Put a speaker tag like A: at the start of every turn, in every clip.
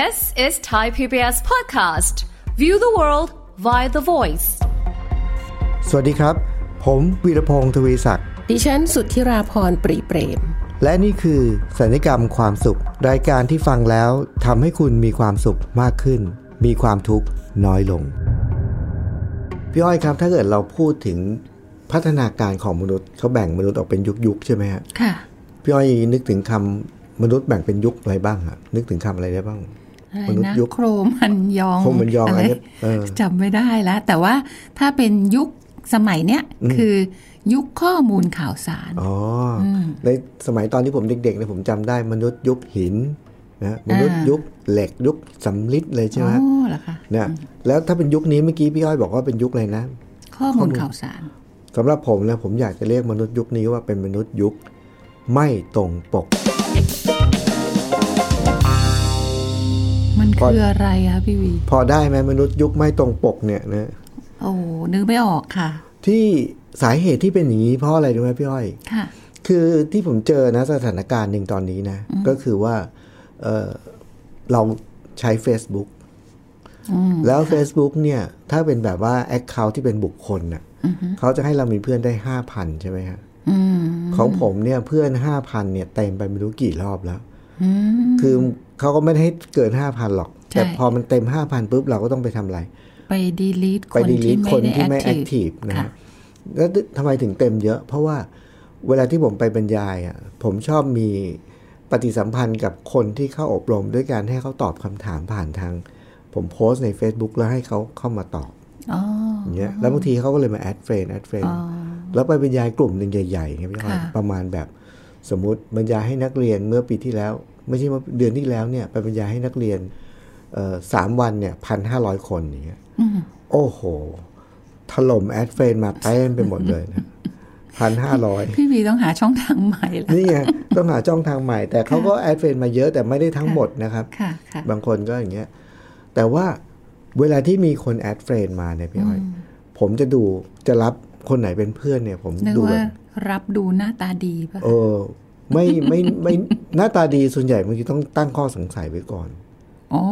A: This is Thai PBS podcast. View the world via the voice.
B: สวัสดีครับ ผมวีรพงศ์ทวีศักดิ์
C: ดิฉันสุทธิราพรปรีเปรม
B: และนี่คือสัญญกรรมความสุข รายการที่ฟังแล้วทำให้คุณมีความสุขมากขึ้น มีความทุกข์น้อยลง พี่อ้อยครับ ถ้าเกิดเราพูดถึงพัฒนาการของมนุษย์เขาแบ่งมนุษย์ออกเป็นยุคๆใช่ไหมฮะ
C: ค่ะ
B: พี่อ้อยนึกถึงคำมนุษย์แบ่งเป็นยุคอะไรบ้างอะนึกถึงคำอะไรได้บ้าง
C: อะไร
B: มนุษย์
C: นะ
B: ยุค
C: โครมันยอง
B: โครมันยอง
C: อะไร
B: อันนี้เออ
C: จำไม่ได้แล้ว แต่ว่าถ้าเป็นยุคสมัยเนี้ยคือยุคข้อมูลข่าวสาร
B: อ๋ออในสมัยตอนที่ผมเด็กๆเนี่ยผมจำได้มนุษย์ยุคหินนะมนุษย์ยุคเหล็กยุคสำลิดเลยใช่ไหม
C: อ๋อเหรอคะ
B: เนี่ยแล้วถ้าเป็นยุคนี้เมื่อกี้พี่อ้อยบอกว่าเป็นยุคอะไรนะ
C: ข้อมูลข่าวสาร
B: สำหรับผมนะผมอยากจะเรียกมนุษย์ยุคนี้ว่าเป็นมนุษย์ยุคไม่ตรงปก
C: มัน
B: พอ
C: คืออะไรอะพี่วี
B: พอได้ไหมมนุษย์ยุคไม่ตรงปกเนี่ยนะ
C: โอ้นึกไม่ออกค่ะ
B: ที่สาเหตุที่เป็นอย่างนี้เพราะอะไรรู้ไหมพี่อ้อย
C: ค่ะ
B: คือที่ผมเจอนะสถานการณ์หนึ่งตอนนี้นะ ก็คือว่าเอ่อเราใช้ Facebook แล้ว Facebook เนี่ย ถ้าเป็นแบบว่า Account ที่เป็นบุคคลน่ะเขาจะให้เรามีเพื่อนได้ห้าพันใช่ไหมฮะ
C: อืม
B: ของผมเนี่ยเพื่อนห้าพันเนี่ยเต็มไปไม่รู้กี่รอบแล้ว
C: อืม
B: คือ เขาก็ไม่ได้ให้เกินห้าพันหรอก
C: ใช่
B: แต่พอมันเต็มห้าพันปุ๊บเราก็ต้องไปทำอะไร
C: ไปดีลีทค
B: ไป
C: น
B: ดีลิ
C: ที่
B: ท
C: ไม่
B: คน
C: ได้
B: ที่ไม่
C: แอ
B: แอ
C: ค
B: ค
C: ที
B: ที
C: ฟ
B: ฟนะ
C: ค่ะ
B: ฮะแล้วทำไมถึงเต็มเยอะ เพราะว่าเวลาที่ผมไปบรรยายอะผมชอบมีปฏิสัมพันธ์กับคนที่เข้าอบรมด้วยการให้เขาตอบคำถามผ่านทาง ผมโพสต์ใน Facebook แล้วให้เขาเข้ามาตอบ
C: อ๋อ
B: อย่างเงี้ยแล้วบางทีเขาก็เลยมา add friend add friend อ๋
C: อ
B: แล้วไปบรรยายกลุ่มหนึ่งใหญ่ๆไงพี่อ้อย
C: ค่ะ
B: ประมาณแบบสมมุติบรรยายให้นักเรียนเมื่อปีที่แล้ว ไม่ใช่เมื่อเดือนที่แล้วเนี่ยไปบรรยายให้นักเรียนเอ่อสามวันเนี่ยพันห้าร้อยคนอย่างเงี้ย
C: อืม
B: โอ้โห ถล่ม add friend มาเต็มไปหมดเลยนะพันห้าร้อย
C: พี่วีต้องหาช่องทางใหม่แล้ว
B: นี่ไงต้องหาช่องทางใหม่ แต่เขาก็ add friend มาเยอะแต่ไม่ได้ทั้งหมดนะครับ
C: ค่ะค่ะ
B: บางคนก็อย่างเงี้ย แต่ว่าเวลาที่มีคนแอดเฟรนมาเนี่ยพี่อ้อย ผมจะดูจะรับคนไหนเป็นเพื่อนเนี่ย ผม
C: นึก
B: ดูแบ
C: ว่า
B: บ
C: รับดูหน้าตาดีป่ะ
B: เออ ไม่ไม่ไม่หน้าตาดีส่วนใหญ่บางทีต้องตั้งข้อสงสัยไว้ก่อน
C: โอ้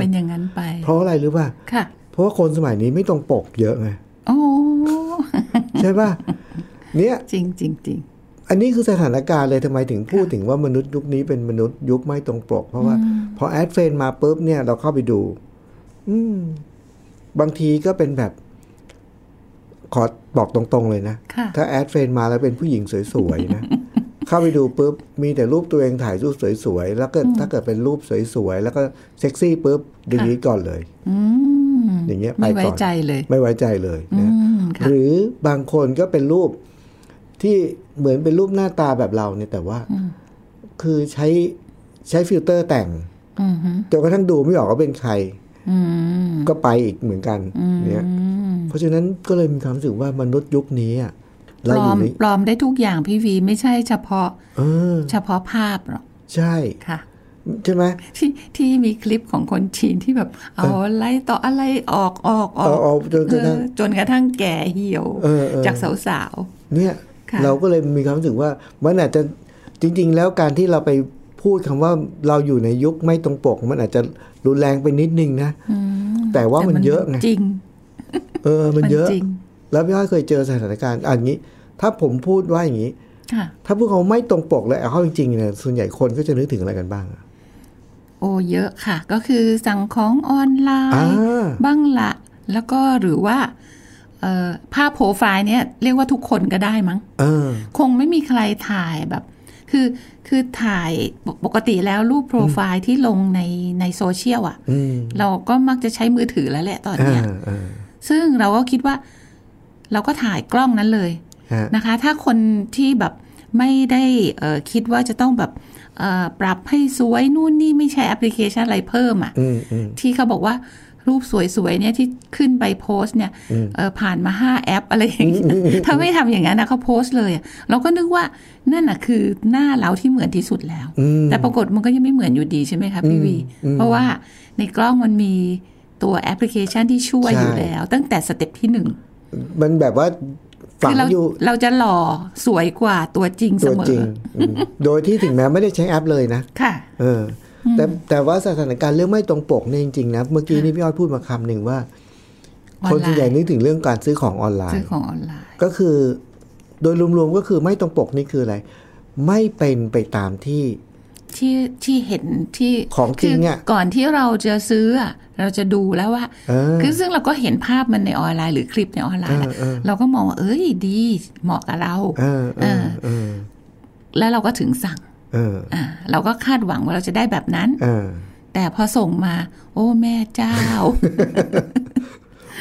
C: เป็นอย่างนั้นไป
B: เพราะอะไรรู้ป่ะ
C: ค่ะ
B: เพราะว่าคนสมัยนี้ไม่ตรงปกเยอะไง
C: โอ้
B: ใช่ป่ะเนี่ย
C: จริงจริงจริง
B: อันนี้คือสถานการณ์เลยทำไมถึงพูดถึงว่ามนุษย์ยุคนี้เป็นมนุษย์ยุคไม่ตรงปก เพราะว่า พอ add friend มาปุ๊บเนี่ยเราเข้าไปดู อืมบางทีก็เป็นแบบ ขอบอกตรงๆเลยนะ
C: ค่ะ
B: ถ้า add friend มาแล้วเป็นผู้หญิงสวยๆนะ เข้าไปดูปุ๊บมีแต่รูปตัวเองถ่ายรูปสวยๆ แล้วก็ถ้าเกิดเป็นรูปสวยๆ แล้วก็เซ็กซี่ปุ๊บ delete ก่อนเลย
C: อืม
B: อย่างเงี้ยไป
C: ไม่ไว้
B: ก่อน
C: ใจเลย
B: ไม่ไว้ใจเลยนะ
C: อืมค่ะ
B: หรือบางคนก็เป็นรูปที่เหมือนเป็นรูปหน้าตาแบบเราเนี่ยแต่ว่า คือใช้ใช้ฟิลเตอร์แต่ง
C: อืมฮึ
B: จนกระทั่งดูไม่ออกว่าเป็นใคร
C: อืม
B: ก็ไปอีกเหมือนกันเนี่ย
C: อืม
B: เพราะฉะนั้นก็เลยมีความรู้สึกว่ามนุษย์ยุคนี้อะ
C: ป
B: เรา
C: ล
B: อ
C: อยู่ม
B: ใน
C: ปลอมได้ทุกอย่างพี่วีไม่ใช่เฉพาะ
B: เออ
C: เฉพาะภาพหรอก
B: ใช่
C: ค่ะ
B: ใช่ไหม
C: ที่ที่มีคลิปของคนจีนที่แบบ เอาอะไรต่ออะไรออกออกอ
B: เอา
C: อก
B: เอาจนกระทั่ง
C: เออจนกระทั่งแก่เหี่ยว
B: เออเออ
C: จากสาว
B: เนี่ย
C: ค่ะ
B: เราก็เลยมีความรู้สึกว่ามันอาจจะจริง ๆ แล้วการที่เราไปพูดคำว่าเราอยู่ในยุคไม่ตรงปก มันอาจจะรุนแรงไปนิดนึงนะ
C: ๆอืม
B: แต่ว่า
C: แต่
B: มันเยอะไง
C: จริง
B: เออมันเยอะ
C: จริง
B: แล้วพี่อ้อยเคยเจอสถานการณ์อันนี้ ถ้าผมพูดว่าอย่างนี้
C: ค่ะ
B: ถ้าพูดเขาไม่ตรงปกเลยเอาเข้าจริงๆเนี่ยส่วนใหญ่คนก็จะนึกถึงอะไรกันบ้างอะ
C: โอ้เยอะค่ะ ก็คือสั่งของออนไล
B: อ่า
C: น์บ้างละแล้วก็หรือว่าเอ่อภาพโปรไฟล์เนี่ยเรียกว่าทุกคนก็ได้มั้ง
B: เออ
C: คงไม่มีใครถ่ายแบบ คือคือถ่ายปกปกติแล้วรูปโปรไฟล์ที่ลงในในโซเชียลอะ
B: อืม
C: เราก็มักจะใช้มือถือแล้วแหละตอน
B: อ่า
C: เนี้ย
B: อ่า
C: ซึ่งเราก็คิดว่า เราก็ถ่ายกล้องนั้นเลย
B: ฮะ
C: นะคะ ถ้าคนที่แบบไม่ได้เอ่อคิดว่าจะต้องแบบเอ่อปรับให้สวยนู่นนี่ไม่ใช้แอปพลิเคชันอะไรเพิ่มอะ
B: อืมอืม
C: ที่เขาบอกว่ารูปสวยๆเนี่ยที่ขึ้นไปโพสต์เนี่ยเอ่อผ่านมาห้าแอปอะไรอย่างเงี้ยถ้าไม่ทำอย่างนั้นนะเขาโพสต์เลยอะเราก็นึกว่านั่นน่ะคือหน้าเราที่เหมือนที่สุดแล้ว
B: อืม
C: แต่ปรากฏมันก็ยังไม่เหมือนอยู่ดีใช่ไหมคะพี่วี เพราะว่าในกล้องมันมีตัวแอปพลิเคชันที่ช่วย
B: ใช่
C: อยู่แล้ว ตั้งแต่สเต็ปที่หนึ่ง
B: มันแบบว่าฝั
C: คื
B: ง
C: เรา
B: อยู่
C: เราจะหล่อสวยกว่าตัวจริงเส
B: ตัว
C: มอ
B: จริงอืมโดยที่ถึงแม้ไม่ได้ใช้แอปเลยนะ
C: ค่ะ
B: เออ แต่แต่ว่าสถานการณ์เรื่องไม่ตรงปกเนี่ยจริงๆนะเมื่อกี้นี่พี่อ้อยพูดมาคำหนึ่งว่า
C: ออนไลน์
B: คนส่วนใหญ่นึกถึงเรื่องการซื้อของออนไล
C: ซื้อ
B: น์
C: ของออนไลน์
B: ก็คือ โดยรวมๆก็คือไม่ตรงปกนี่คืออะไร ไม่เป็นไปตามที่
C: ที่ที่เห็นที่
B: ของจริงอะ
C: คืก่อนที่เราจะซื้ออะเราจะดูแล้วว่า
B: เออ
C: คือซึ่งเราก็เห็นภาพมันในออนไลน์หรือคลิปในออนไลน์อะ
B: เออเออ
C: เราก็มองว่าเอ้ยดีเหมาะกับเรา
B: เออเออเออ
C: แล้วเราก็ถึงสั่ง
B: เออ
C: อ่าเราก็คาดหวังว่าเราจะได้แบบนั้น
B: เออ
C: แต่พอส่งมา โอ้แม่เจ้า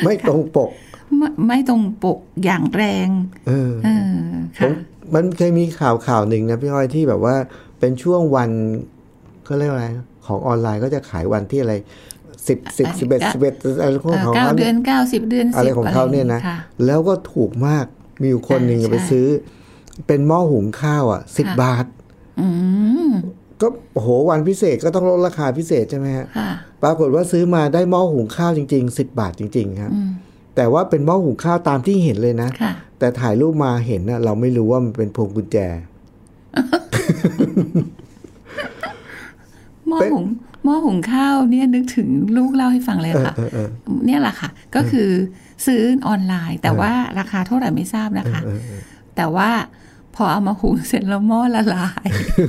B: ไม่ตรงปก
C: ไม่ไม่ตรงปกอย่างแรง
B: เออ
C: เออ
B: ผ
C: ค่ะ
B: มมันเคยมีข่าวข่าวหนึ่งนะพี่อ้อยที่แบบว่า เป็นช่วงวันเขาเรียกว่าอะไร ของออนไลน์ก็จะขายวันที่อะไรสิบสิบสิบเอ็ดสิบเอ็ดอะไรของ
C: เออ
B: เขา
C: เก้าเดือนเก้าสิบเดือน
B: อะไร
C: สิบ
B: ของเขาเนี่ยนะ
C: ค่
B: แล้วก็ถูกมากมีอยู่คนหนึ่ง
C: อ่า
B: ไป
C: ใช่
B: ซื้อ เป็นหม้อหุงข้าวอะสิบ
C: ค่ะ
B: บาท
C: อืม
B: ก็โอ้โหวันพิเศษก็ต้องลดราคาพิเศษใช่ไหมฮะ
C: ค่ะ
B: ปรากฏว่าซื้อมาได้หม้อหุงข้าวจริงๆสิบบาทจริงๆครับ
C: อืม
B: แต่ว่าเป็นหม้อหุงข้าวตามที่เห็นเลยนะ
C: ค่ะ
B: แต่ถ่ายรูปมาเห็นนะเราไม่รู้ว่ามันเป็นพวงกุญแจ
C: หม้อ
B: เป็น
C: หุงหม้อหุงข้าวเนี่ยนึกถึงลูกเล่าให้ฟังเลยค่ะ
B: เออเออ
C: เนี่ยแหละค่ะ ก็คือซื้อออนไลน์ แต่ว่าราคาเท่าไหร่ไม่ทราบนะคะ แต่ว่าพอเอามาหุงเสร็จแล้วหม้อละลาย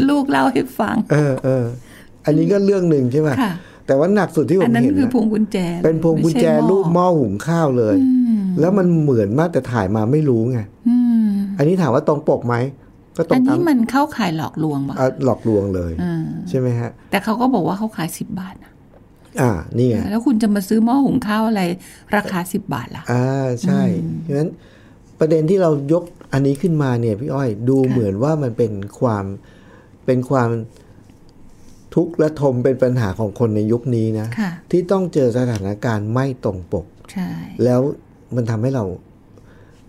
C: ลูกเล่าให้ฟัง
B: เออเอออันนี้ก็เรื่องหนึ่งใช่ไหม
C: ค่ะ
B: แต่ว่าหนักสุดที่ผ
C: อัน
B: ม
C: นั้น
B: เห็น
C: คือ
B: นะ
C: พวงกุญแจ
B: เป็นพวงกุญแจ
C: ไม่ใช่
B: รูปหม้อหุงข้าวเลย แล้วมันเหมือนมากแต่ถ่ายมาไม่รู้ไง
C: อืม
B: อันนี้ถามว่าตรงปกไหม ก็ตร
C: อั
B: ง
C: น
B: ตา
C: นี้
B: ม
C: มันเข้าขายหลอกลวงป่ะ
B: อะหลอกลวงเลย
C: อืม
B: ใช่ไหมฮะ
C: แต่เขาก็บอกว่าเขาขายสิบบาทนะ
B: อ่า นี่ไง
C: แล้วคุณจะมาซื้อหม้อหุงข้าวอะไร ราคาสิบบาทล่ะ
B: อ่า ใช่เพราะฉะนั้นประเด็นที่เรายกอันนี้ขึ้นมาเนี่ยพี่อ้อยดูเหมือนว่ามันเป็นความเป็นความทุกข์และทมเป็นปัญหาของคนในยุคนี้นะ
C: ค่ะ
B: ที่ต้องเจอสถานการณ์ไม่ตรงปก
C: ใช่
B: แล้วมันทำให้เรา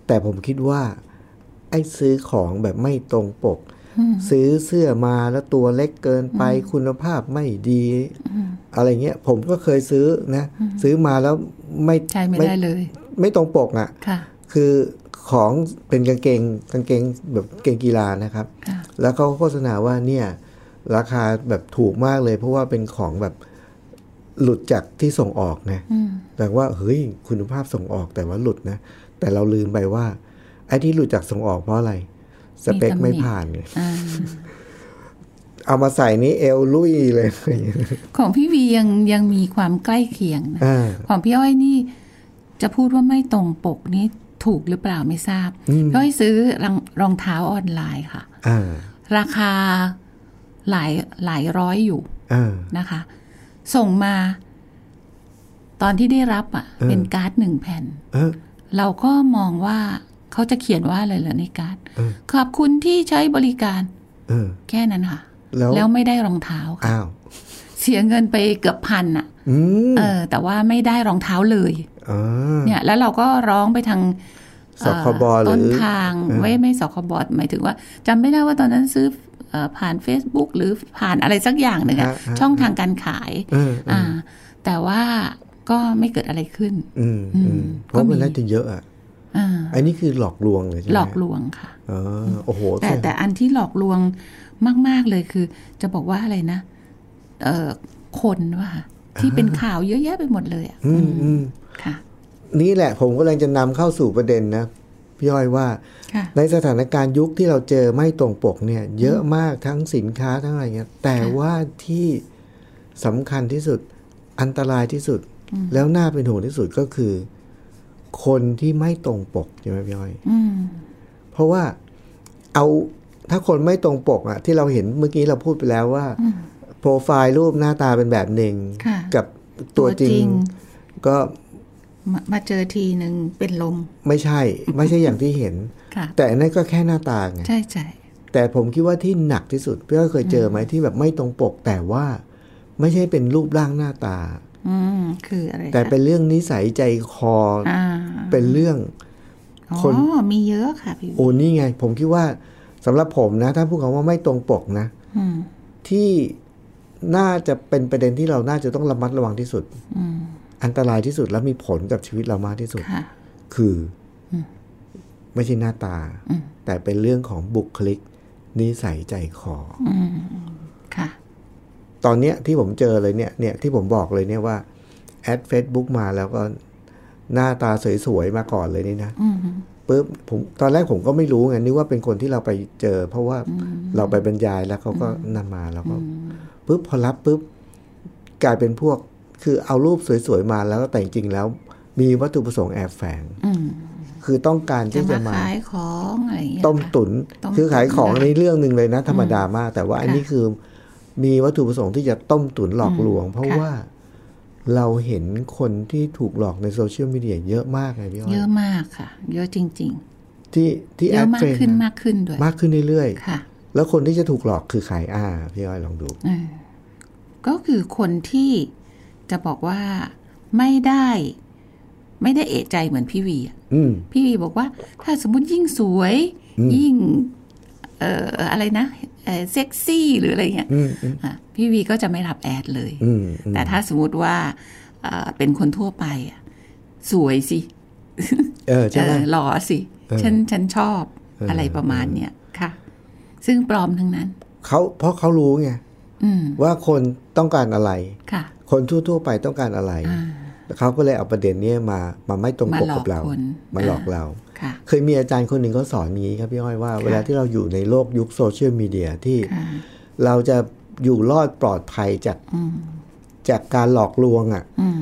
B: แต่ผมคิดว่า ไอ้ซื้อของแบบไม่ตรงปก ซื้อเสื้อมาแล้วตัวเล็กเกินไปคุณภาพไม่ดี อะไรเงี้ยผมก็เคยซื้อนะ ซื้อมาแล้วไม่
C: ใช่ไม่ได้เลย
B: ไม่ตรงปกอะ่ะ
C: ค่ะ
B: คือของเป็นกางเกงกางเกงแบบเกงกีฬานะครับ
C: ค่ะ
B: แล้วเขาโฆษณาว่าเนี่ย ราคาแบบถูกมากเลย เพราะว่าเป็นของแบบหลุดจากที่ส่งออกนะ
C: อืม
B: แต่ว่าเฮ้ยคุณภาพส่งออกแต่ว่าหลุดนะ แต่เราลืมไปว่า ไอ้ที่หลุดจากส่งออกเพราะอะไร สเปค
C: มีตำหนิ
B: ไม่ผ่านไง
C: อ่า
B: เอามาใส่นี่เอวลุยเลย
C: ของพี่วียังยังมีความใกล้เคียงนะ
B: อ่า
C: ของพี่อ้อยนี่ จะพูดว่าไม่ตรงปกนี่ถูกหรือเปล่าไม่ทราบพี่อ้อยซื้อรองรองเท้าออนไลน์ค่ะ
B: อ่า
C: ราคาหลายหลายร้อยอยู่
B: อ่า
C: นะคะ ส่งมา ตอนที่ได้รับอะ
B: เออ
C: เป็นการ์ดหนึ่งแผ่น
B: เออ
C: เราก็มองว่า เขาจะเขียนว่าอะไรเหรอในการ์ด
B: เออ
C: ขอบคุณที่ใช้บริการ
B: เออ
C: แค่นั้นค่ะ
B: แล้ว
C: แล้วไม่ได้รองเท้าค่ะ
B: อ้าว
C: เสียเงินไปเกือบพันอะ
B: อืม
C: เออ แต่ว่าไม่ได้รองเท้าเลย
B: อ่า
C: เนี่ย แล้วเราก็ร้องไปทาง
B: สคบหรือ
C: ต้นทาง
B: เออ
C: ไม่ไม่สคบหมายถึงว่าจำไม่ได้ว่าตอนนั้นซื้อเอ่อผ่าน Facebook หรือผ่านอะไรสักอย่างหนึ่งอะ
B: ฮะฮะ
C: ช่องทางการขาย
B: เออเออ
C: อ่า แต่ว่าก็ไม่เกิดอะไรขึ้น
B: อืมอืมเพราะมันน่าจะเยอะอะ
C: อ่า
B: อันนี้คือหลอกลวงเลยใช่ไหม
C: หลอกลวงค่ะ
B: อ๋อโอ้โห
C: แต่แต่อันที่หลอกลวงมาก ๆเลยคือ จะบอกว่าอะไรนะ เอ่อคนว่าที่เป็นข่าวเยอะแยะไปหมดเลยอะ
B: อืมอืม
C: ค่ะ
B: นี่แหละผมกำลังจะนำเข้าสู่ประเด็นนะพี่ย้อยว่า
C: ค่ะ
B: ในสถานการณ์ยุคที่เราเจอไม่ตรงปกเนี่ย เยอะมากทั้งสินค้าทั้งอะไรเงี้ย แต่ว่าที่สำคัญที่สุดอันตรายที่สุด แล้วน่าเป็นห่วงที่สุดก็คือ คนที่ไม่ตรงปกใช่ไหมพี่ย้อย
C: อืม
B: เพราะว่าเอาถ้าคนไม่ตรงปกอะที่เราเห็นเมื่อกี้เราพูดไปแล้วว่า โปรไฟล์รูปหน้าตาเป็นแบบหนึ่ง
C: ค่ะ
B: กับตัวจริ
C: ตัวจริ
B: ง
C: ง
B: ก็
C: มามาเจอทีหนึ่งเป็นลม
B: ไม่ใช่ ไม่ใช่อย่างที่เห็น
C: ค่ะ
B: แต่อันนั่นก็แค่หน้าตาไง
C: ใช่ใช่
B: แต่ผมคิดว่าที่หนักที่สุดพี่อ้อยเคยเจอไหมที่แบบไม่ตรงปกแต่ว่า ไม่ใช่เป็นรูปร่างหน้าตา
C: อืม คืออะไร
B: แต่
C: คะ
B: เป็นเรื่องนิสัยใจคออ
C: อ่า
B: เป็นเรื่อง
C: อ๋อ
B: คน
C: มีเยอะค่ะพี่
B: โอ้นี่ไง ผมคิดว่าสำหรับผมนะ ถ้าพูดคำว่าไม่ตรงปกนะ
C: อืม
B: ที่น่าจะเป็นประเด็นที่เราน่าจะต้องระมัดระวังที่สุด
C: อืม
B: อันตรายที่สุดและมีผลกับชีวิตเรามากที่สุด
C: ค่ะ
B: คืออไม่ใช่หน้าตา แต่เป็นเรื่องของบุคลิกนิสัยใจคอ
C: ค่ะ
B: ตอนเนี้ยที่ผมเจอเลยเนี่ยเนี่ยที่ผมบอกเลยเนี่ยว่าแอด Facebook มาแล้วก็หน้าตาสวยๆมาก่อนเลยนี่นะ
C: อืม
B: ปุ๊บผมตอนแรกผมก็ไม่รู้ไงนึกว่าเป็นคนที่เราไปเจอ เพราะว่าเราไปบรรยายแล้วเขาก็นำมาแล้วก็ปุ๊บพอรับปุ๊บกลายเป็นพวก คือเอารูปสวยๆมาแล้วแต่จริงๆแล้ว มีวัตถุประสงค์แอบแฝง
C: อืม
B: คือต้องการ
C: จะ
B: ที่จะ
C: มา
B: มา
C: ขายของอะไรอย่างเงี้ย
B: ต้ม
C: ค่ะ
B: ตุน
C: ต้ม
B: คือขายของ
C: ตุ๋น
B: ในเรื่องหนึ่งเลยนะ ธรรมดามาก แต่ว่าอันนี้
C: ค่ะ
B: คือ มีวัตถุประสงค์ที่จะต้มตุนหลอกลวง เพราะ
C: ค่ะ
B: ว่าเราเห็นคนที่ถูกหลอกในโซเชียลมีเดียเยอะมากไงพี่อ้อ
C: เย
B: ย
C: อะมากค่ะ เยอะจริง
B: ที่ที่
C: ๆเย
B: แอ
C: อะ
B: ด
C: มา
B: เฟ
C: ก
B: รน
C: ขึ้นมากขึ้นด้วย
B: มากขึ้นเรื่อย
C: ค่ะ
B: ๆแล้วคนที่จะถูกหลอกคือใครอ่าพี่อ้อยลองดู
C: ก็คือคนที่จะบอกว่าไม่ได้ ไม่ได้เอะใจเหมือนพี่วีอะ
B: อืม
C: พี่วีบอกว่า ถ้าสมมติยิ่งสวย ยิ่ง เอ่ออะไรนะ เอ่อเซ็กซี่หรืออะไรเงี้ย
B: อืมอืม
C: อะพี่วีก็จะไม่รับแอดเลย
B: อืมอืม
C: แต่ถ้าสมมติว่าเอ่อเป็นคนทั่วไปอะสวยสิ
B: เออใช่ไหม
C: เออหล่อสิ
B: เออ
C: ฉันฉันชอบ
B: เอออ
C: อะไรประมาณเนี้ยค่ะ ซึ่งปลอมทั้งนั้น
B: เขาเพราะเขารู้ไง
C: อืม
B: ว่าคนต้องการอะไร
C: ค่ะ
B: คนทั่ว ๆ ไปต้องการอะไรเขาก็เลยเอาประเด็นเนี้ยมามาไม่ตรงปกกับเรา
C: มาหลอกคน
B: มาหลอกเรา
C: ค่ะ
B: เคยมีอาจารย์คนหนึ่งเขาสอนอย่างนี้ครับพี่อ้อยว่าเวลาที่เราอยู่ในโลกยุคโซเชียลมีเดียที่
C: ค่ะ
B: เราจะอยู่รอดปลอดภัยจากจากการหลอกลวงอะ่ะ
C: อืม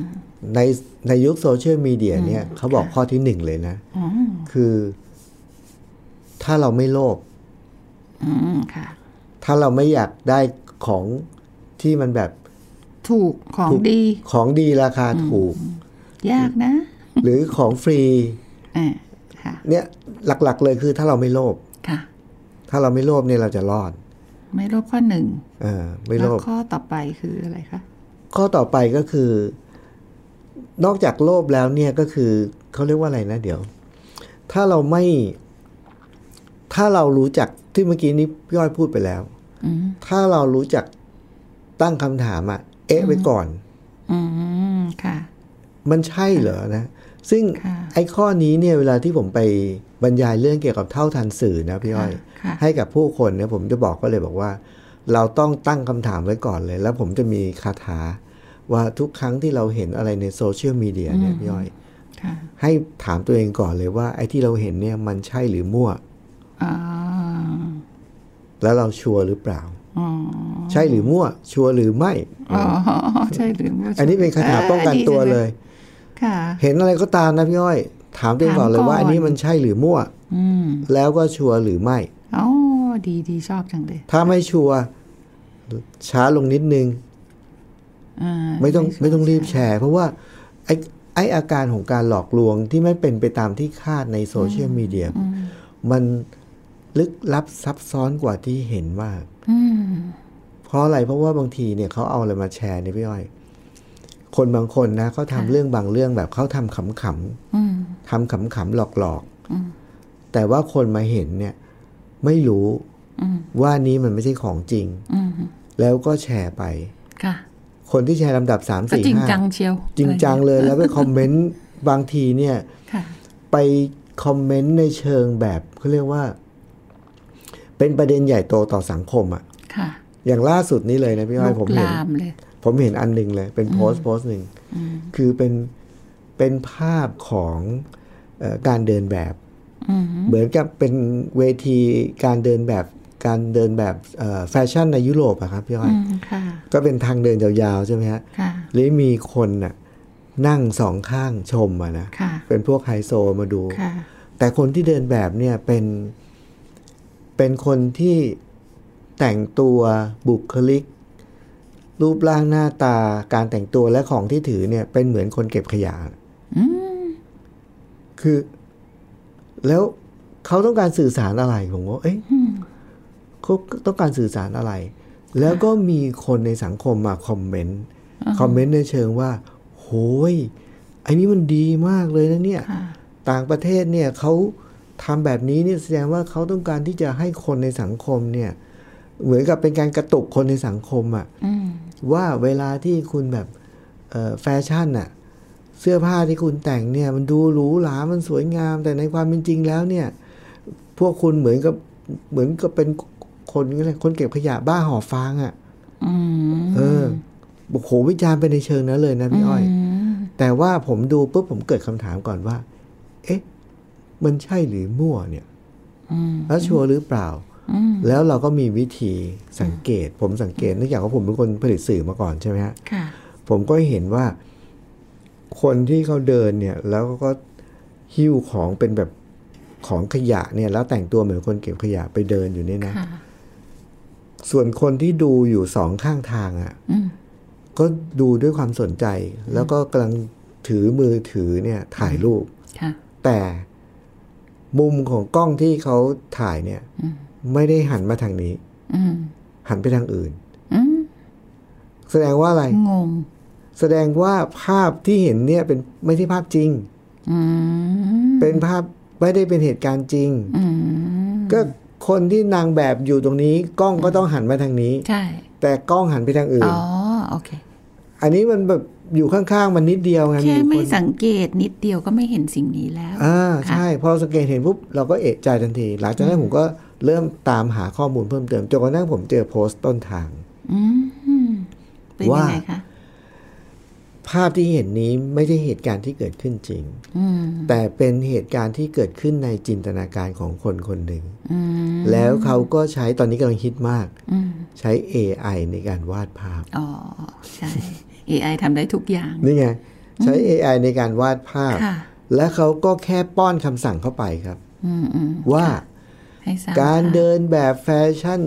B: ในในยุคโซเชียลมีเดียเนี่ยเขาบอกข้อที่หนึ่งเลยนะ
C: อืม
B: คือ ถ้าเราไม่โลภ
C: อืมค่ะ
B: ถ้าเราไม่อยากได้ของที่มันแบบ
C: ถูกของ
B: ถูก
C: ดี
B: ของดีราคาถูก
C: ยากนะ
B: หรือของฟรี
C: อ่าค่ะ
B: เนี่ยหลักๆเลยคือถ้าเราไม่โลภ
C: ค่ะ
B: ถ้าเราไม่โลภเนี่ยเราจะรอด
C: ไม่ลบข้อหนึ่ง
B: เออไม่
C: แล้
B: โล
C: ว
B: ภ
C: ข้อต่อไปคืออะไรคะ
B: ข้อต่อไปก็คือ นอกจากโลภแล้วเนี่ยก็คือเขาเรียกว่าอะไรนะเดี๋ยว ถ้าเราไม่ ถ้าเรารู้จักที่เมื่อกี้นี้พี่อ้อยพูดไปแล้ว
C: อืม
B: ถ้าเรารู้จักตั้งคำถามอะเอ๊ะไว้ก่อน
C: อืมค่ะ
B: มันใช่เหรอนะ ซึ่ง
C: ค่ะ
B: ไอ้ข้อนี้เนี่ยเวลาที่ผมไปบรรยายเรื่องเกี่ยวกับเท่าทันสื่อนะพี่อ้อย
C: ค่ะ
B: ให้กับผู้คนเนี่ยผมจะบอกก็เลยบอกว่า เราต้องตั้งคำถามไว้ก่อนเลย แล้วผมจะมีคาถาว่าทุกครั้งที่เราเห็นอะไรในโซเชียลมีเดียเนี่ยพี่อ้อย
C: ค่ะ
B: ให้ถามตัวเองก่อนเลยว่า ไอ้ที่เราเห็นเนี่ยมันใช่หรือมั่ว
C: อ่า
B: แล้วเราชัวร์หรือเปล่า
C: อ๋อ
B: ใช่หรือมั่ว ชัวร์หรือไม่
C: อ๋อใช่หรือไม่
B: อันนี้เป็นคาถาป้องกันตัวเลย
C: ค่ะ
B: เห็นอะไรก็ตามนะพี่อ้อย ถามตัวเองก่อนเลยว่า
C: ถามก่อน
B: อันนี้มันใช่หรือมั่ว
C: อืม
B: แล้วก็ชัวร์หรือไม่
C: อ๋อดีดีชอบจังเลย
B: ถ้าไม่ชัวร์ช้าลงนิดนึง
C: อ่า
B: ไม่ต้อง
C: ชัว
B: ไม่ต้องรีบแชร์ เพราะว่าไอ้ไอ้อาการของการหลอกลวงที่ไม่เป็นไปตามที่คาดในโซเชียลมีเดียมันลึกลับซับซ้อนกว่าที่เห็นมาก
C: อืม
B: เพราะอะไรเพราะว่าบางทีเนี่ยเขาเอาอะไรมาแชร์เนี่ยพี่อ้อย คนบางคนนะเขาทำเรื่องบางเรื่องแบบเขาทำขำ
C: อืม
B: ๆทำขำๆหลอกๆแต่ว่าคนมาเห็นเนี่ย ไม่รู้ว่านี้มันไม่ใช่ของจริง
C: อืม
B: แล้วก็แชร์ไป
C: ค่ะ
B: คนที่แชร์ลำดับสาม
C: ก็
B: สี่
C: จริง
B: ห้า
C: จังเชียว
B: จริงจังเลยแล้วไปคอมเมนต์บางทีเนี่ย
C: ค่ะ
B: ไปคอมเมนต์ในเชิงแบบเขาเรียกว่า เป็นประเด็นใหญ่โตต่อสังคมอะ่ะ
C: ค่ะ
B: อย่างล่าสุดนี้เลยนะพี่อ้อย
C: ลุก
B: ผมเห็น
C: ลามเลย
B: ผมเห็นอันหนึ่งเลย เป็นโพสต์โพสต์หนึ่งคือเป็นเป็นภาพของเออการเดินแบบเหมือนกับเป็นเวทีการเดินแบบการเดินแบบเอ่อแฟชั่นในยุโรปอะครับพี่อ้อย
C: อืมค่ะ
B: ก็เป็นทางเดินยาวๆใช่ไหมฮะ
C: ค่ะ
B: หรือมีคนน่ะนั่งสองข้างชมอะนะ
C: ค่ะ
B: เป็นพวกไฮโซมาดู
C: ค่ะ
B: แต่คนที่เดินแบบเนี่ยเป็นเป็นคนที่แต่งตัวบุคลิก รูปร่างหน้าตาการแต่งตัวและของที่ถือเนี่ย เป็นเหมือนคนเก็บขยะ
C: อืม
B: คือ แล้วเขาต้องการสื่อสารอะไรผมว่าเอ๊ะเขาต้องการสื่อสารอะไร แล้วก็มีคนในสังคมมาคอมเมนต์คอมเมนต์ในเชิงว่า โหยไอ้นี้มันดีมากเลยนะเนี่ย
C: ค่ะ
B: ต่างประเทศเนี่ยเขาทำแบบนี้เนี่ยแสดงว่าเขาต้องการที่จะให้คนในสังคมเนี่ย เหมือนกับเป็นการกระตุกคนในสังคมอะ
C: อืม
B: ว่าเวลาที่คุณแบบเอ่อแฟชั่นอะเสื้อผ้าที่คุณแต่งเนี่ย มันดูหรูหรามันสวยงาม แต่ในความเป็นจริงแล้วเนี่ย พวกคุณเหมือนกับเหมือนกับเป็นคนอะไรคนเก็บขยะบ้าห่อฟางอะ
C: อืม
B: เออโอ้โหวิจารณ์ไปในเชิงนั้นเลยนะพี่อ้อย
C: ม
B: แต่ว่าผมดูปุ๊บผมเกิดคำถามก่อนว่า เอ๊ะ มันใช่หรือมั่วเนี่ย
C: อืม
B: แล้วชัวร์หรือเปล่า
C: อืม
B: แล้วเราก็มีวิธีสังเกต ผมสังเกตเนื่องจากว่าผมเป็นคนผลิตสื่อมาก่อนใช่ไหมฮะ
C: ค่ะ
B: ผมก็เห็นว่า คนที่เขาเดินเนี่ย แล้วก็หิ้วของเป็นแบบของขยะเนี่ย แล้วแต่งตัวเหมือนคนเก็บขยะไปเดินอยู่เนี่ยนะ
C: ค่ะ
B: ส่วนคนที่ดูอยู่สองข้างทางอะ่ะ
C: อืม
B: ก็ดูด้วยความสนใจ แล้วก็กำลังถือมือถือเนี่ย ถ่ายรูป
C: ค่ะ
B: แต่มุมของกล้องที่เขาถ่ายเนี่ย ไม่ได้หันมาทางนี้
C: อืม
B: หันไปทางอื่น
C: อืม
B: แสดงว่าอะไร
C: งง
B: แสดงว่าภาพที่เห็นเนี่ยเป็นไม่ใช่ภาพจริง
C: อืม
B: เป็นภาพไม่ได้เป็นเหตุการณ์จริง
C: อืม
B: ก็คนที่นางแบบอยู่ตรงนี้ กล้องก็ต้องหันมาทางนี้
C: ใช่
B: แต่กล้องหันไปทางอื่น
C: อ๋อโอเค
B: อันนี้มันแบบอยู่ข้างๆมันนิดเดียวไง
C: แค่
B: อยู่
C: ไม่
B: คน
C: สังเกตนิดเดียวก็ไม่เห็นสิ่งนี้แล้ว
B: อ่าใช่พอสังเกตเห็นปุ๊บเราก็เอะใจทันที หลังจากนั้นผมก็ เริ่มตามหาข้อมูลเพิ่มเติมจนกระทั่งผมเจอโพสต์ต้นทาง
C: อืมเป็นยังไงคะ
B: ภาพที่เห็นนี้ไม่ใช่เหตุการณ์ที่เกิดขึ้นจริง
C: อืม
B: แต่เป็นเหตุการณ์ที่เกิดขึ้นในจินตนาการของคนคนหนึ่ง
C: อืม
B: แล้วเขาก็ใช้ตอนนี้กำลังฮิตมาก
C: อืม
B: ใช้ AI ในการวาดภาพ
C: อ๋อใช่ AI ทำได้ทุกอย่าง
B: นี่ไงใช้ AI ในการวาดภาพ
C: ค่ะ
B: และเขาก็แค่ป้อนคำสั่งเข้าไปครับ
C: อืมอืม
B: ว่า
C: ให้สร้าง
B: การ
C: ภพ
B: เดินแบบแฟชั่น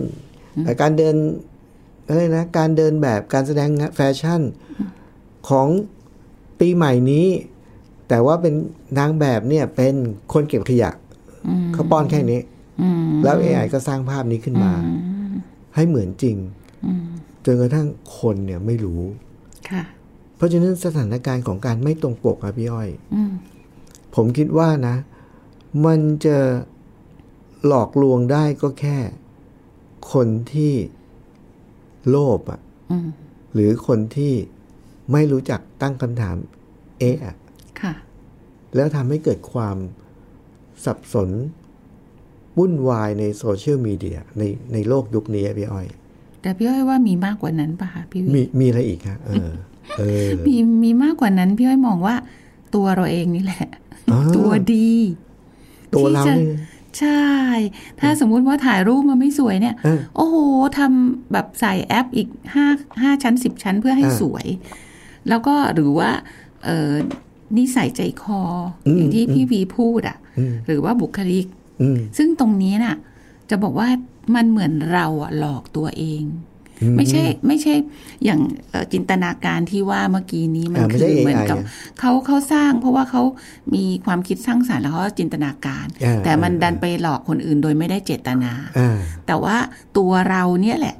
B: เอ่อการเดินอะไรนะการเดินแบบการแสดงแฟชั่นของปีใหม่นี้ แต่ว่าเป็นนางแบบเนี่ยเป็นคนเก็บขยะเขาป้อนแค่นี้
C: อืม
B: แล้ว AI ก็สร้างภาพนี้ขึ้นมา ให้เหมือนจริงจนกระทั่งคนเนี่ยไม่รู้
C: ค่ะ
B: เพราะฉะนั้นสถานการณ์ของการไม่ตรงปกอะพี่อ้อย
C: อืม
B: ผมคิดว่านะ มันจะ หลอกลวงได้ก็แค่ คนที่โลภอะ
C: อืม
B: หรือคนที่ไม่รู้จักตั้งคำถาม เอ๊ะอะ
C: ค่ะ
B: แล้วทำให้เกิดความสับสนวุ่นวายในโซเชียลมีเดียในในโลกยุคนี้อะพี่อ้อย
C: แต่พี่อ้อยว่ามีมากกว่านั้นป่ะคะพี่วิ
B: มีมีอะไรอีกฮะเออเออ
C: มีมีมากกว่านั้น พี่อ้อยมองว่า ตัวเราเองนี่แหละ
B: อ่า
C: ตัวดี
B: ตัวเรา
C: ที่จะ
B: นี่
C: ใช่ ถ้าสมมุติว่าถ่ายรูปมาไม่สวยเนี่ย
B: เออ
C: โอ้โหทำแบบใส่แอปอีกห้าห้าชั้นสิบชั้นเพื่อให้
B: อ่า
C: สวย แล้วก็หรือว่าเออนิสัยใจคออ
B: ม
C: อย่างที่พี่วีพูดอะ
B: อืม
C: หรือว่าบุคลิก
B: อืม
C: ซึ่งตรงนี้น่ะ จะบอกว่ามันเหมือนเราอะหลอกตัวเอง ไม่ใช่ไม่ใช่อย่างเอ่อจินตนาการที่ว่าเมื่อกี้นี้มัน
B: อ่าไม่
C: คื
B: ใช่
C: อเหมือน
B: AI
C: กับ
B: ไง
C: เขาเขาสร้าง เพราะว่าเขามีความคิดสร้างสรรค์แล้วเขาก็จินตนาการ
B: อ่า
C: แต่มัน
B: อ่า
C: ดันไปหลอกคนอื่นโดยไม่ได้เจตนา
B: อ่า
C: แต่ว่าตัวเราเนี่ยแหละ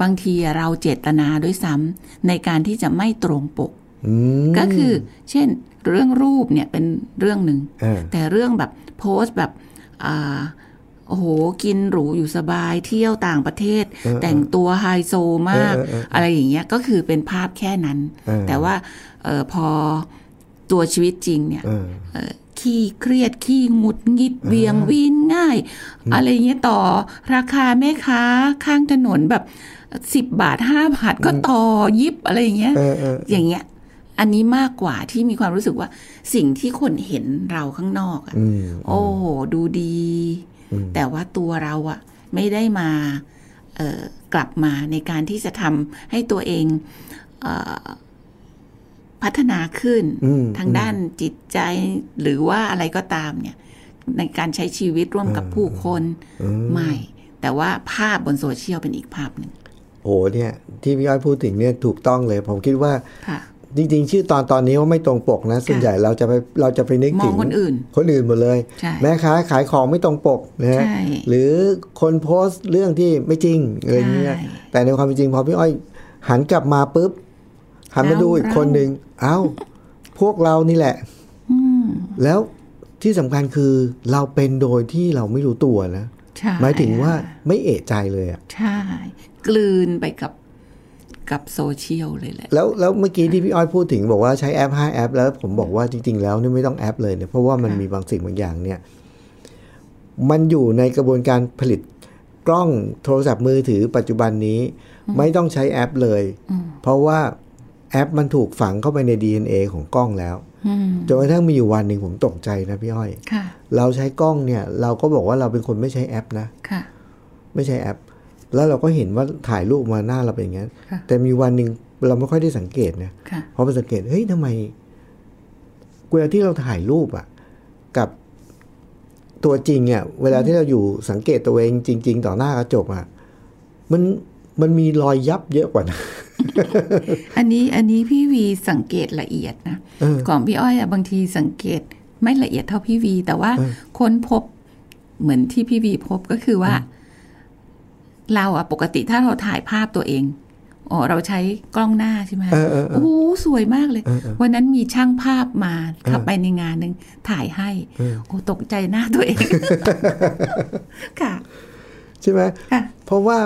C: บางทีเราเจตนาด้วยซ้ำในการที่จะไม่ตรงปก
B: อืม
C: ก็คือ เช่น เรื่องรูปเนี่ยเป็นเรื่องหนึ่ง
B: อ่า
C: แต่เรื่องแบบโพสต์แบบอ่า โอ้โห กินหรูอยู่สบายเที่ยวต่างประเทศ แต่งตัวไฮโซมาก
B: เออเออเออ
C: อะไรอย่างเงี้ยก็คือเป็นภาพแค่นั้น
B: เออ
C: แต่ว่าเออพอตัวชีวิตจริงเนี่ย
B: เออ
C: เอ่อขี้เครียดขี้หงุดหงิดเวียงวินง่าย อะไรเงี้ยต่อราคาแม่ค้าข้างถนนแบบสิบบาทห้าบาทก็ต่อยิบอะไรอย่างเงี้ย
B: เออเออ
C: อย่างเงี้ยอันนี้มากกว่าที่มีความรู้สึกว่าสิ่งที่คนเห็นเราข้างนอกอะ
B: อืม
C: โอ้โห ดูดี แต่ว่าตัวเราอะไม่ได้มาเอ่อกลับมาในการที่จะทำให้ตัวเองเออพัฒนาขึ้น
B: อืม
C: ทางด้านจิตใจหรือว่าอะไรก็ตามเนี่ย ในการใช้ชีวิตร่วมกับผู้คนไม่ แต่ว่าภาพบนโซเชียลเป็นอีกภาพหนึ่ง
B: โอ้เนี่ย ที่พี่อ้อยพูดถึงเนี่ยถูกต้องเลย ผมคิดว่า
C: ค่ะ
B: จริงๆ ชื่อตอนตอนนี้ว่าไม่ตรงปกนะ ส่วนใหญ่เราจะไปเราจะไปนึก
C: ม
B: ถึ
C: อง
B: ง
C: คนอื่น
B: คนอื่นหมดเลย
C: ใช่
B: แม่ค้าขายของไม่ตรงปกนะฮะ
C: ใช่
B: หรือคนโพสต์เรื่องที่ไม่จริงอะไรเงี้ย
C: ใช่
B: แต่ในความเป็นจริงพอพี่อ้อยหันกลับมาปุ๊บหันมาดูอีก
C: เรา
B: คนหนึ่งเอ้า พวกเรานี่แหละแล้วที่สำคัญคือเราเป็นโดยที่เราไม่รู้ตัวนะ
C: ใช่
B: หมายถึงว่าไม่เอะใจเลยอะ
C: ใช่ กลืนไปกับ กับโซเชียลเลยแหละ
B: แล้วแล้วเมื่อกี้ที่พี่อ้อยพูดถึงบอกว่าใช้แอป5แอป แล้วผมบอกว่าจริง ๆ แล้วเนี่ยไม่ต้องแอปเลยเนี่ยเพราะว่ามัน
C: ค่ะ
B: มีบางสิ่งบางอย่างเนี่ย มันอยู่ในกระบวนการผลิตกล้องโทรศัพท์มือถือปัจจุบันนี้ ไม่ต้องใช้แอปเลย เพราะว่าแอปมันถูกฝังเข้าไปใน DNA ของกล้องแล้ว
C: อืม
B: จนกระทั่งมีอยู่วันหนึ่งผมตกใจนะพี่อ้อย
C: ค่ะ
B: เราใช้กล้องเนี่ย เราก็บอกว่าเราเป็นคนไม่ใช้แอปนะ
C: ค่ะ
B: ไม่ใช่แอป แล้วเราก็เห็นว่าถ่ายรูปมาหน้าเราเป็นอย่างนั้น
C: ค่ะ
B: แต่มีวันหนึ่งเราไม่ค่อยได้สังเกตนะ
C: ค่ะ
B: เพราะไปสังเกตเฮ้ยทำไมเวลาที่เราถ่ายรูปอะกับตัวจริงอะเวลาที่เราอยู่สังเกตตัวเองจริง ๆ ต่อหน้ากระจกอะมันมันมีรอยยับเยอะกว่านะ
C: อันนี้อันนี้พี่วีสังเกตละเอียดนะ
B: เออ
C: ก่อนพี่อ้อยอะบางทีสังเกตไม่ละเอียดเท่าพี่วี แต่ว่า
B: เออ
C: ค้นพบเหมือนที่พี่วีพบก็คือว่า เราอะปกติถ้าเราถ่ายภาพตัวเองอ๋อเราใช้กล้องหน้าใช่ไหม
B: เออเออเออ
C: โอ้โหสวยมากเลย
B: เออเออ
C: วันนั้นมีช่างภาพมาขับไปในงานหนึ่งถ่ายให้
B: เออ
C: โอ้ตกใจหน้าตัวเอง ค่ะ
B: ใช่ไหม
C: ค่ะ
B: เพราะว่า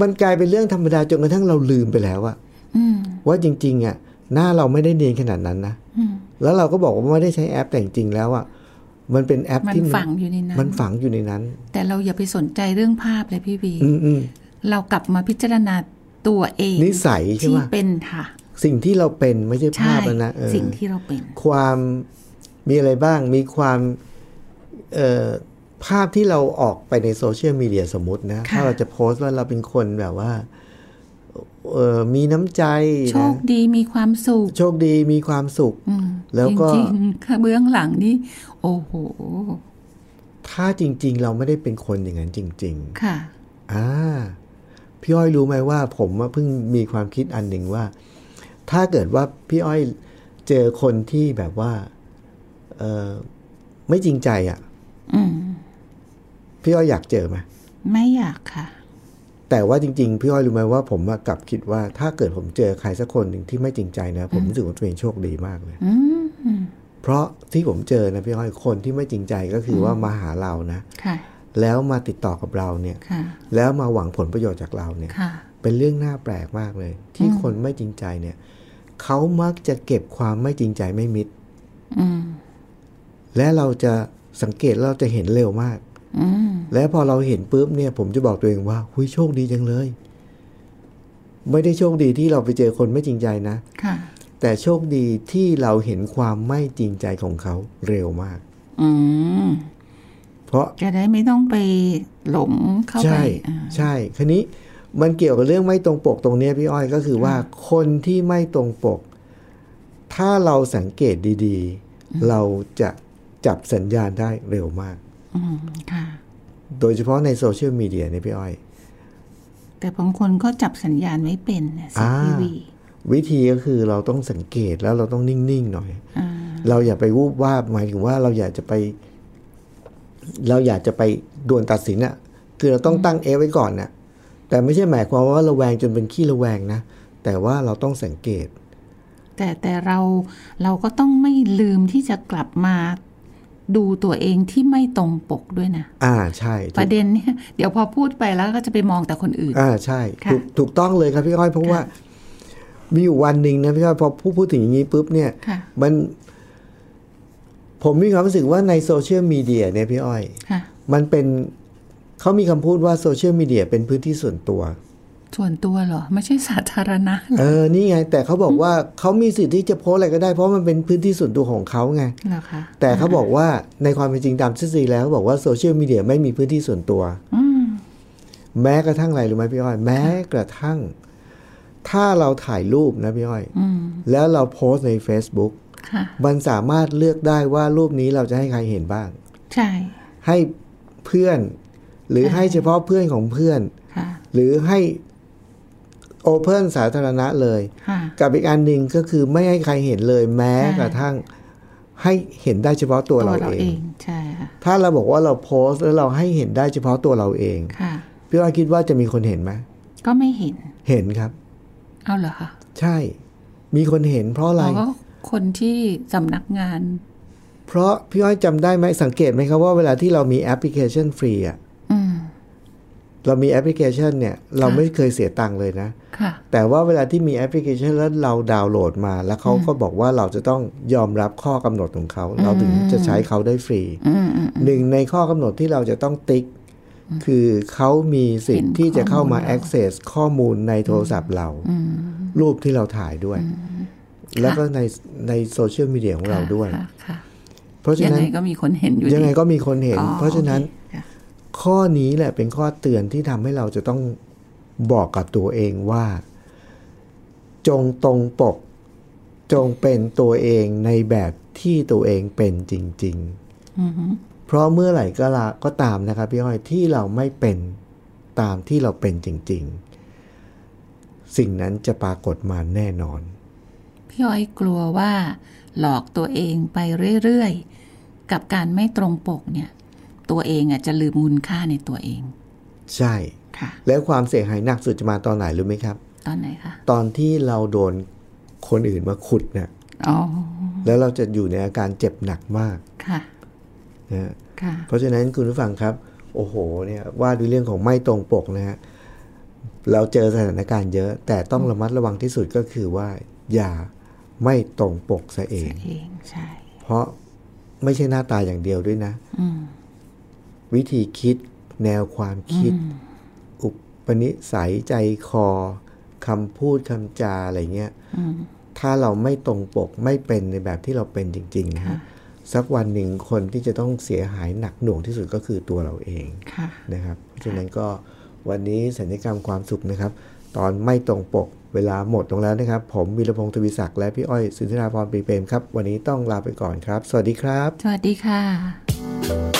B: มันกลายเป็นเรื่องธรรมดาจนกระทั่งเราลืมไปแล้วอะ
C: อืม
B: ว่าจริง ๆอะหน้าเราไม่ได้เนียนขนาดนั้นนะ
C: อืม
B: แล้วเราก็บอกว่าไม่ได้ใช้แอปแต่จริงๆแล้วอะ มันเป็นแอป
C: มัน
B: ที่
C: ฝังอยู่ในนั้น
B: มันฝังอยู่ในนั้น
C: แต่เราอย่าไปสนใจเรื่องภาพเลยพี่วี
B: อืมอืม
C: เรากลับมาพิจารณาตัวเอง
B: นิสัยใช่
C: ที่
B: ไหม
C: เป็นค่ะ
B: สิ่งที่เราเป็นไม่ใช่
C: ใช่
B: ภาพแล้วนะเออ
C: สิ่งที่เราเป็น
B: ความมีอะไรบ้าง มีความเอ่อภาพที่เราออกไปในโซเชียลมีเดียสมมตินะ
C: ค่ะ
B: ถ้าเราจะโพสต์ว่าเราเป็นคนแบบว่าเออ มีน้ำใจ
C: โช
B: นะ
C: คดีมีความสุข
B: โชคดีมีความสุข
C: อืม
B: แล้วก็
C: จริงๆค่ะเบื้องหลังนี่โอ้โห
B: ถ้าจริง ๆ เราไม่ได้เป็นคนอย่างนั้นจริง
C: ค่ะ
B: ๆอ่า พี่อ้อยรู้ไหมว่า ผมอะเพิ่งมีความคิดอันหนึ่งว่า ถ้าเกิดว่าพี่อ้อยเจอคนที่แบบว่า เออไม่จริงใจอะ่ะ
C: อืม
B: พี่อ้อยอยากเจอไหม
C: ไม่อยากค่ะ
B: แต่ว่าจริง ๆ พี่อ้อยรู้ไหมว่าผมอะกลับคิดว่าถ้าเกิดผมเจอใครสักคนหนึ่งที่ไม่จริงใจนะ ผมรู้สึกว่าตัวเองโชคดีมากเลย
C: อืม
B: เพราะที่ผมเจอนะพี่อ้อยคนที่ไม่จริงใจก็คือว่ามาหาเรานะ
C: ค่ะ
B: แล้วมาติดต่อกับเราเนี่ย
C: ค่ะ
B: แล้วมาหวังผลประโยชน์จากเราเนี่ย
C: ค่ะ
B: เป็นเรื่องน่าแปลกมากเลย ที่คนไม่จริงใจเนี่ยเขามักจะเก็บความไม่จริงใจไม่มิด
C: อืม
B: และเราจะสังเกตแล้วเราจะเห็นเร็วมาก
C: อืม
B: และพอเราเห็นปุ๊บเนี่ย ผมจะบอกตัวเองว่าหุยโชคดีจังเลย ไม่ได้โชคดีที่เราไปเจอคนไม่จริงใจนะ
C: ค่ะ
B: แต่โชคดีที่เราเห็นความไม่จริงใจของเขาเร็วมาก
C: อืม
B: เพราะ
C: จะได้ไม่ต้องไปหลงเข้าไป
B: ใช่
C: อ่า
B: ใช่คันนี้มันเกี่ยวกับเรื่องไม่ตรงปกตรงเนี้ยพี่อ้อยก็คือว่าคนที่ไม่ตรงปก ถ้าเราสังเกตดี ๆ เราจะจับสัญญาณได้เร็วมาก
C: อืมค่ะ
B: โดยเฉพาะในโซเชียลมีเดียเนี่ยพี่อ้อย
C: แต่บางคนก็จับสัญญาณไม่เป็นนะสิ
B: อ่า
C: พี่วี
B: วิธีก็คือเราต้องสังเกตแล้วเราต้องนิ่ง ๆ หน่อย
C: อ่า
B: เราอย่าไปวูบวาบหมายถึงว่าเราอยากจะไป เราอยากจะไปด่วนตัดสินอะคือเราต้องตั้งเอไว้ก่อนน่ะแต่ไม่ใช่หมายความว่าระแวงจนเป็นขี้ระแวงนะ แต่ว่าเราต้องสังเกต
C: แต่แต่เราเราก็ต้องไม่ลืมที่จะกลับมา ดูตัวเองที่ไม่ตรงปกด้วยนะ
B: อ่าใช่
C: ป
B: ถู
C: ระ
B: ก
C: เด็นเนี่ยเดี๋ยวพอพูดไปแล้วก็จะไปมองแต่คนอื่น
B: อ่าใช่
C: ค่ะ
B: ถูกถูกต้องเลยครับพี่อ้อยเพราะว่า มีอยู่วันหนึ่งนะพี่อ้อยพอพูดพูดถึงอย่างนี้ปุ๊บเนี่ย
C: ค่ะ
B: มันผมมีความรู้สึกว่าในโซเชียลมีเดียเนี่ยพี่อ้อย
C: ค่ะ
B: มันเป็นเขามีคำพูดว่าโซเชียลมีเดียเป็นพื้นที่ส่วนตัว
C: ส่วนตัวเหรอ ไม่ใช่สาธารณะเหรอ
B: เออนี่ไง แต่เขาบอกว่าเขามีสิทธิ์ที่จะโพสต์อะไรก็ได้ เพราะมันเป็นพื้นที่ส่วนตัวของเขาไง
C: เหรอคะ
B: แต่เขาบอกว่าในความเป็นจริงตามทฤษฎีแล้วเขาบอกว่าโซเชียลมีเดียไม่มีพื้นที่ส่วนตัว
C: อืม
B: แม้กระทั่งอะไรรู้ไหมพี่อ้อย แม้กระทั่ง ถ้าเราถ่ายรูปนะพี่อ้อย
C: อืม
B: แล้วเราโพสต์ใน Facebook
C: ค่ะ
B: มันสามารถเลือกได้ว่ารูปนี้เราจะให้ใครเห็นบ้าง
C: ใช่
B: ให้เพื่อน หรือให้เฉพาะเพื่อนของเพื่อน
C: ค่ะ
B: หรือให้ โอเพนสาธารณะเลย
C: ค่ะ
B: กับอีกอันหนึ่งก็คือไม่ให้ใครเห็นเลยแม้
C: ใช่
B: กระทั่งให้เห็นได้เฉพาะตัวเราเอง
C: ใช่ค่ะ
B: ถ้าเราบอกว่าเราโพสต์แล้วเราให้เห็นได้เฉพาะตัวเราเอง
C: ค่ะ
B: พี่ว่าคิดว่าจะมีคนเห็นไหม
C: ก็ไม่เห็น
B: เห็นครับ
C: เอาเหรอคะ
B: ใช่ มีคนเห็นเพราะอะไร
C: เราก็คนที่สำนักงาน
B: เพราะพี่อ้อยจำได้ไหมสังเกตไหมครับว่าเวลาที่เรามีแอปพลิเคชันฟรีอะ
C: อืม
B: เรามีแอปพลิเคชันเนี่ยเราไม่เคยเสียตังค์เลยนะ
C: ค่ะ
B: แต่ว่าเวลาที่มีแอปพลิเคชันแล้วเราดาวน์โหลดมา แล้วเขาก็บอกว่าเราจะต้องยอมรับข้อกำหนดของเขา เราถึงจะใช้เขาได้ฟรี
C: อืมอืม
B: หนึ่งในข้อกำหนดที่เราจะต้องติ๊ก คือเขามีสิทธิ์
C: เห็น
B: ที่จะเข้ามา
C: ข้อมูลเรา
B: access ข้อมูลในโทรศัพท์เรา รูปที่เราถ่ายด้วย แล้วก็ในในโซเชียลมีเดียของเราด้วย
C: ค่ะค่ะ
B: เพราะฉะ
C: ยัง
B: นั้น
C: ไงก็มีคนเห็นอยู่
B: ยังไง
C: ดี
B: ก็มีคนเห็น
C: อ๋อ
B: เพราะฉะนั้น
C: โอเคค่ะ
B: ข้อนี้แหละเป็นข้อเตือนที่ทำให้เราจะต้องบอกกับตัวเองว่า จงตรงปก จงเป็นตัวเองในแบบที่ตัวเองเป็นจริง ๆ เพราะเมื่อไหร่ก็ละก็ตามนะครับพี่อ้อยที่เราไม่เป็นตามที่เราเป็นจริง ๆ สิ่งนั้นจะปรากฏมาแน่นอน
C: พี่อ้อยกลัวว่า หลอกตัวเองไปเรื่อย ๆ กับการไม่ตรงปกเนี่ย ตัวเองอะจะลืมคุณค่าในตัวเอง
B: ใช่
C: ค่ะ
B: แล้วความเสียหายหนักสุดจะมาตอนไหนรู้ไหมครับ
C: ตอนไหนคะ
B: ตอนที่เราโดนคนอื่นมาขุดเนี่ย
C: อ๋อ
B: แล้วเราจะอยู่ในอาการเจ็บหนักมาก
C: ค่ะ
B: นะฮะ
C: ค่ะ
B: เพราะฉะนั้นคุณผู้ฟังครับ โอ้โหเนี่ยว่าด้วยเรื่องของไม่ตรงปกนะฮะเราเจอสถานการณ์เยอะ แต่ต้องระมัดระวังที่สุดก็คือว่า อย่าไม่ตรงปกซะเอง
C: เองใช่
B: เพราะไม่ใช่หน้าตาอย่างเดียวด้วยนะ วิธีคิด แนวความคิด อุปนิสัยใจคอคำพูดคำจาอะไรเงี้ยถ้าเราไม่ตรงปกไม่เป็นในแบบที่เราเป็นจริงๆนะฮะสักวันหนึ่งคนที่จะต้องเสียหายหนักหน่วงที่สุดก็คือตัวเราเอง
C: ค่ะ
B: นะครับ เพราะฉะนั้นก็วันนี้สัญญกรรมความสุขนะครับ ตอนไม่ตรงปกเวลาหมดลงแล้วนะครับ ผมวีรพงศ์ทวีศักดิ์และพี่อ้อยสุนทราพรปรีเปรมครับ วันนี้ต้องลาไปก่อนครับ สวัสดีครับ
C: สวัสดีค่ะ
D: ติดตาม